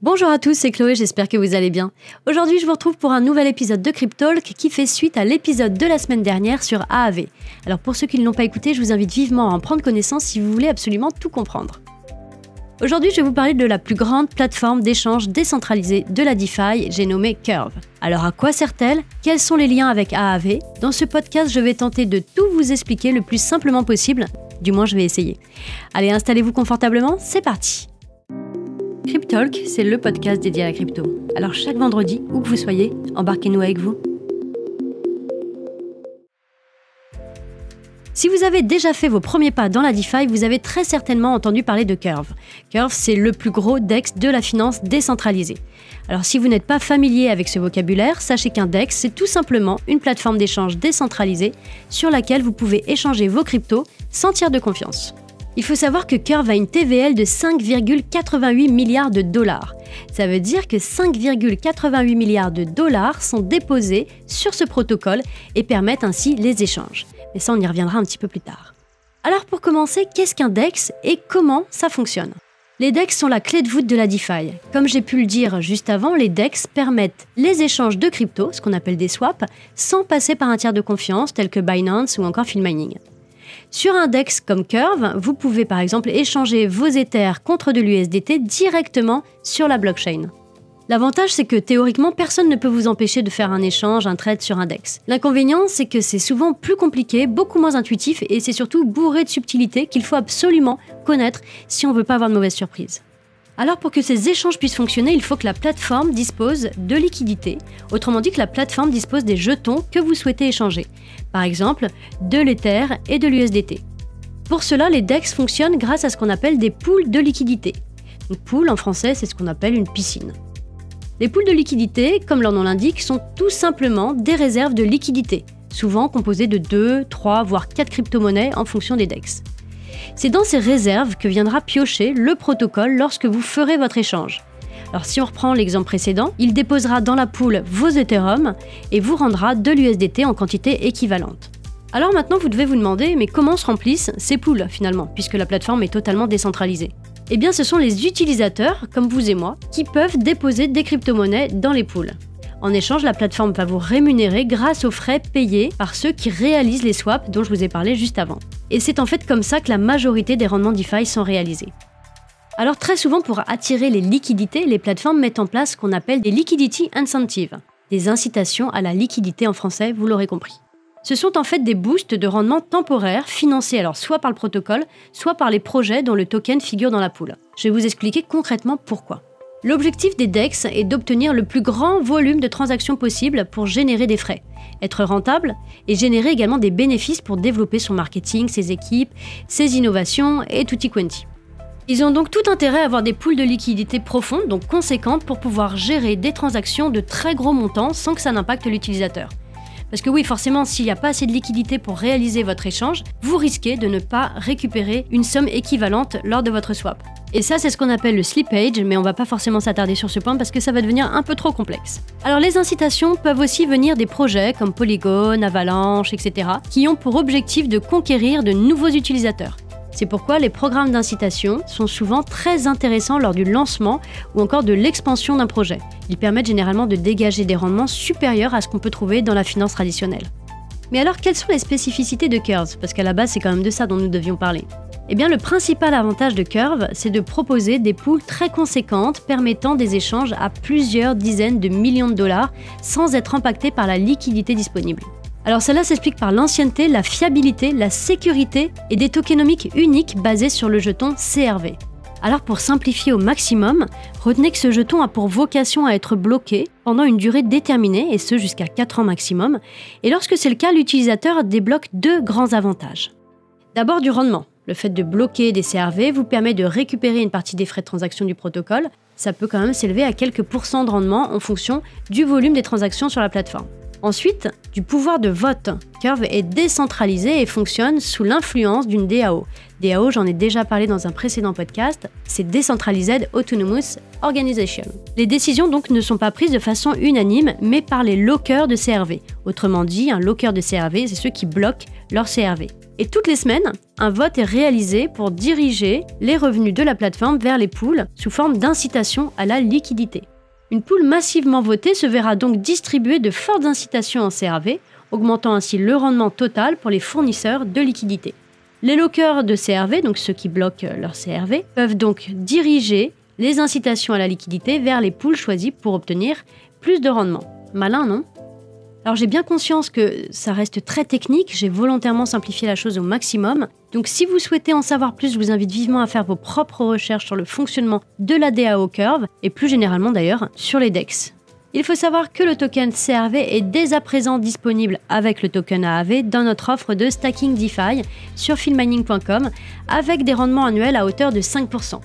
Bonjour à tous, c'est Chloé, j'espère que vous allez bien. Aujourd'hui, je vous retrouve pour un nouvel épisode de Cryptalk qui fait suite à l'épisode de la semaine dernière sur AAV. Alors pour ceux qui ne l'ont pas écouté, je vous invite vivement à en prendre connaissance si vous voulez absolument tout comprendre. Aujourd'hui, je vais vous parler de la plus grande plateforme d'échange décentralisée de la DeFi, j'ai nommé Curve. Alors à quoi sert-elle? Quels sont les liens avec AAV Dans ce podcast, je vais tenter de tout vous expliquer le plus simplement possible, du moins je vais essayer. Allez, installez-vous confortablement, c'est parti Cryptalk, c'est le podcast dédié à la crypto. Alors chaque vendredi, où que vous soyez, embarquez-nous avec vous. Si vous avez déjà fait vos premiers pas dans la DeFi, vous avez très certainement entendu parler de Curve. Curve, c'est le plus gros DEX de la finance décentralisée. Alors si vous n'êtes pas familier avec ce vocabulaire, sachez qu'un DEX, c'est tout simplement une plateforme d'échange décentralisée sur laquelle vous pouvez échanger vos cryptos sans tiers de confiance. Il faut savoir que Curve a une TVL de 5,88 milliards de dollars. Ça veut dire que 5,88 milliards de dollars sont déposés sur ce protocole et permettent ainsi les échanges. Mais ça, on y reviendra un petit peu plus tard. Alors pour commencer, qu'est-ce qu'un DEX et comment ça fonctionne? Les DEX sont la clé de voûte de la DeFi. Comme j'ai pu le dire juste avant, les DEX permettent les échanges de crypto, ce qu'on appelle des swaps, sans passer par un tiers de confiance tel que Binance ou encore Mining. Sur un DEX comme Curve, vous pouvez par exemple échanger vos Ethers contre de l'USDT directement sur la blockchain. L'avantage, c'est que théoriquement, personne ne peut vous empêcher de faire un échange, un trade sur un DEX. L'inconvénient, c'est que c'est souvent plus compliqué, beaucoup moins intuitif et c'est surtout bourré de subtilités qu'il faut absolument connaître si on veut pas avoir de mauvaises surprises. Alors pour que ces échanges puissent fonctionner, il faut que la plateforme dispose de liquidités, autrement dit que la plateforme dispose des jetons que vous souhaitez échanger, par exemple de l'Ether et de l'USDT. Pour cela, les DEX fonctionnent grâce à ce qu'on appelle des pools de liquidités. Une pool en français, c'est ce qu'on appelle une piscine. Les pools de liquidités, comme leur nom l'indique, sont tout simplement des réserves de liquidités, souvent composées de 2, 3, voire 4 crypto-monnaies en fonction des DEX. C'est dans ces réserves que viendra piocher le protocole lorsque vous ferez votre échange. Alors si on reprend l'exemple précédent, il déposera dans la poule vos Ethereum et vous rendra de l'USDT en quantité équivalente. Alors maintenant vous devez vous demander mais comment se remplissent ces poules finalement, puisque la plateforme est totalement décentralisée? Eh bien ce sont les utilisateurs, comme vous et moi, qui peuvent déposer des crypto-monnaies dans les poules. En échange, la plateforme va vous rémunérer grâce aux frais payés par ceux qui réalisent les swaps dont je vous ai parlé juste avant. Et c'est en fait comme ça que la majorité des rendements DeFi sont réalisés. Alors très souvent pour attirer les liquidités, les plateformes mettent en place ce qu'on appelle des liquidity incentives, des incitations à la liquidité en français, vous l'aurez compris. Ce sont en fait des boosts de rendement temporaires financés alors soit par le protocole, soit par les projets dont le token figure dans la poule. Je vais vous expliquer concrètement pourquoi. L'objectif des DEX est d'obtenir le plus grand volume de transactions possible pour générer des frais, être rentable et générer également des bénéfices pour développer son marketing, ses équipes, ses innovations et tutti quanti. Ils ont donc tout intérêt à avoir des poules de liquidités profondes, donc conséquentes, pour pouvoir gérer des transactions de très gros montants sans que ça n'impacte l'utilisateur. Parce que oui, forcément, s'il n'y a pas assez de liquidité pour réaliser votre échange, vous risquez de ne pas récupérer une somme équivalente lors de votre swap. Et ça, c'est ce qu'on appelle le slippage, mais on va pas forcément s'attarder sur ce point parce que ça va devenir un peu trop complexe. Alors les incitations peuvent aussi venir des projets comme Polygon, Avalanche, etc., qui ont pour objectif de conquérir de nouveaux utilisateurs. C'est pourquoi les programmes d'incitation sont souvent très intéressants lors du lancement ou encore de l'expansion d'un projet. Ils permettent généralement de dégager des rendements supérieurs à ce qu'on peut trouver dans la finance traditionnelle. Mais alors, quelles sont les spécificités de Curve Parce qu'à la base, c'est quand même de ça dont nous devions parler. Eh bien, le principal avantage de Curve, c'est de proposer des poules très conséquentes permettant des échanges à plusieurs dizaines de millions de dollars sans être impacté par la liquidité disponible. Alors cela s'explique par l'ancienneté, la fiabilité, la sécurité et des tokenomiques uniques basés sur le jeton CRV. Alors pour simplifier au maximum, retenez que ce jeton a pour vocation à être bloqué pendant une durée déterminée, et ce jusqu'à 4 ans maximum, et lorsque c'est le cas, l'utilisateur débloque deux grands avantages. D'abord du rendement. Le fait de bloquer des CRV vous permet de récupérer une partie des frais de transaction du protocole. Ça peut quand même s'élever à quelques pourcents de rendement en fonction du volume des transactions sur la plateforme. Ensuite, du pouvoir de vote. Curve est décentralisé et fonctionne sous l'influence d'une DAO. DAO, j'en ai déjà parlé dans un précédent podcast, c'est Decentralized Autonomous Organization. Les décisions donc ne sont pas prises de façon unanime, mais par les lockers de CRV. Autrement dit, un locker de CRV, c'est ceux qui bloquent leur CRV. Et toutes les semaines, un vote est réalisé pour diriger les revenus de la plateforme vers les poules sous forme d'incitation à la liquidité. Une poule massivement votée se verra donc distribuer de fortes incitations en CRV, augmentant ainsi le rendement total pour les fournisseurs de liquidités. Les lockers de CRV, donc ceux qui bloquent leur CRV, peuvent donc diriger les incitations à la liquidité vers les poules choisies pour obtenir plus de rendement. Malin, non? Alors j'ai bien conscience que ça reste très technique, j'ai volontairement simplifié la chose au maximum. Donc si vous souhaitez en savoir plus, je vous invite vivement à faire vos propres recherches sur le fonctionnement de la DAO Curve et plus généralement d'ailleurs sur les DEX. Il faut savoir que le token CRV est dès à présent disponible avec le token AAV dans notre offre de stacking DeFi sur filmining.com avec des rendements annuels à hauteur de 5%.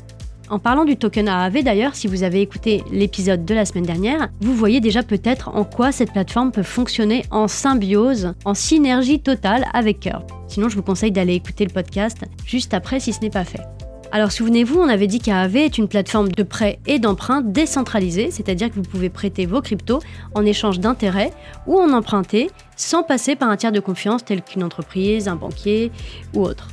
En parlant du token AAV d'ailleurs, si vous avez écouté l'épisode de la semaine dernière, vous voyez déjà peut-être en quoi cette plateforme peut fonctionner en symbiose, en synergie totale avec Curve. Sinon, je vous conseille d'aller écouter le podcast juste après si ce n'est pas fait. Alors souvenez-vous, on avait dit qu'AAV est une plateforme de prêt et d'emprunt décentralisée, c'est-à-dire que vous pouvez prêter vos cryptos en échange d'intérêts ou en emprunter sans passer par un tiers de confiance tel qu'une entreprise, un banquier ou autre.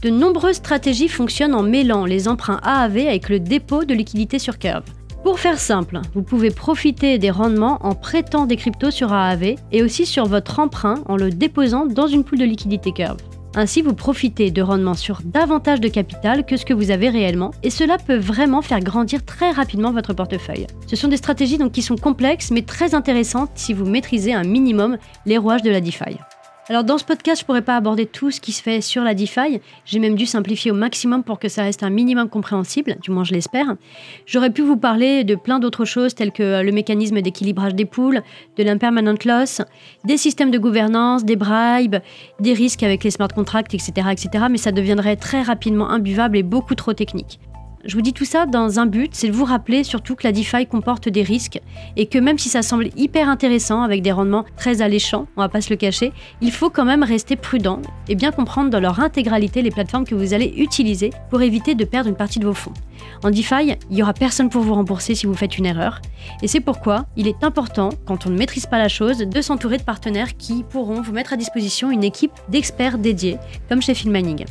De nombreuses stratégies fonctionnent en mêlant les emprunts AAV avec le dépôt de liquidités sur Curve. Pour faire simple, vous pouvez profiter des rendements en prêtant des cryptos sur AAV et aussi sur votre emprunt en le déposant dans une poule de liquidité Curve. Ainsi, vous profitez de rendements sur davantage de capital que ce que vous avez réellement, et cela peut vraiment faire grandir très rapidement votre portefeuille. Ce sont des stratégies donc qui sont complexes mais très intéressantes si vous maîtrisez un minimum les rouages de la DeFi. Alors dans ce podcast, je pourrais pas aborder tout ce qui se fait sur la DeFi. J'ai même dû simplifier au maximum pour que ça reste un minimum compréhensible, du moins je l'espère. J'aurais pu vous parler de plein d'autres choses telles que le mécanisme d'équilibrage des poules, de l'impermanent loss, des systèmes de gouvernance, des bribes, des risques avec les smart contracts, etc., etc. Mais ça deviendrait très rapidement imbuvable et beaucoup trop technique. Je vous dis tout ça dans un but, c'est de vous rappeler surtout que la DeFi comporte des risques et que même si ça semble hyper intéressant avec des rendements très alléchants, on va pas se le cacher, il faut quand même rester prudent et bien comprendre dans leur intégralité les plateformes que vous allez utiliser pour éviter de perdre une partie de vos fonds. En DeFi, il n'y aura personne pour vous rembourser si vous faites une erreur. Et c'est pourquoi il est important, quand on ne maîtrise pas la chose, de s'entourer de partenaires qui pourront vous mettre à disposition une équipe d'experts dédiés, comme chez Filmaning.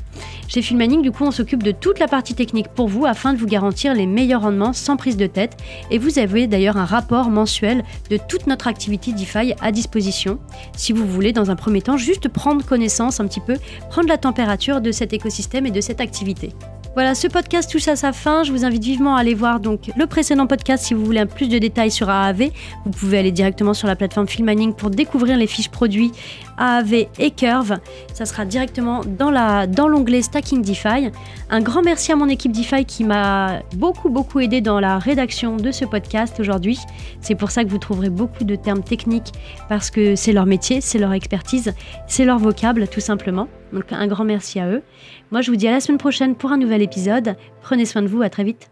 Chez Filmaning, du coup, on s'occupe de toute la partie technique pour vous afin de vous garantir les meilleurs rendements sans prise de tête. Et vous avez d'ailleurs un rapport mensuel de toute notre activité DeFi à disposition, si vous voulez, dans un premier temps, juste prendre connaissance un petit peu, prendre la température de cet écosystème et de cette activité. Voilà, ce podcast touche à sa fin. Je vous invite vivement à aller voir donc le précédent podcast si vous voulez un plus de détails sur AAV. Vous pouvez aller directement sur la plateforme Filmaning pour découvrir les fiches produits AAV et Curve. Ça sera directement dans la dans l'onglet Stacking DeFi. Un grand merci à mon équipe DeFi qui m'a beaucoup beaucoup aidé dans la rédaction de ce podcast aujourd'hui. C'est pour ça que vous trouverez beaucoup de termes techniques parce que c'est leur métier, c'est leur expertise, c'est leur vocable tout simplement. Donc un grand merci à eux. Moi je vous dis à la semaine prochaine pour un nouvel épisode. Prenez soin de vous, à très vite.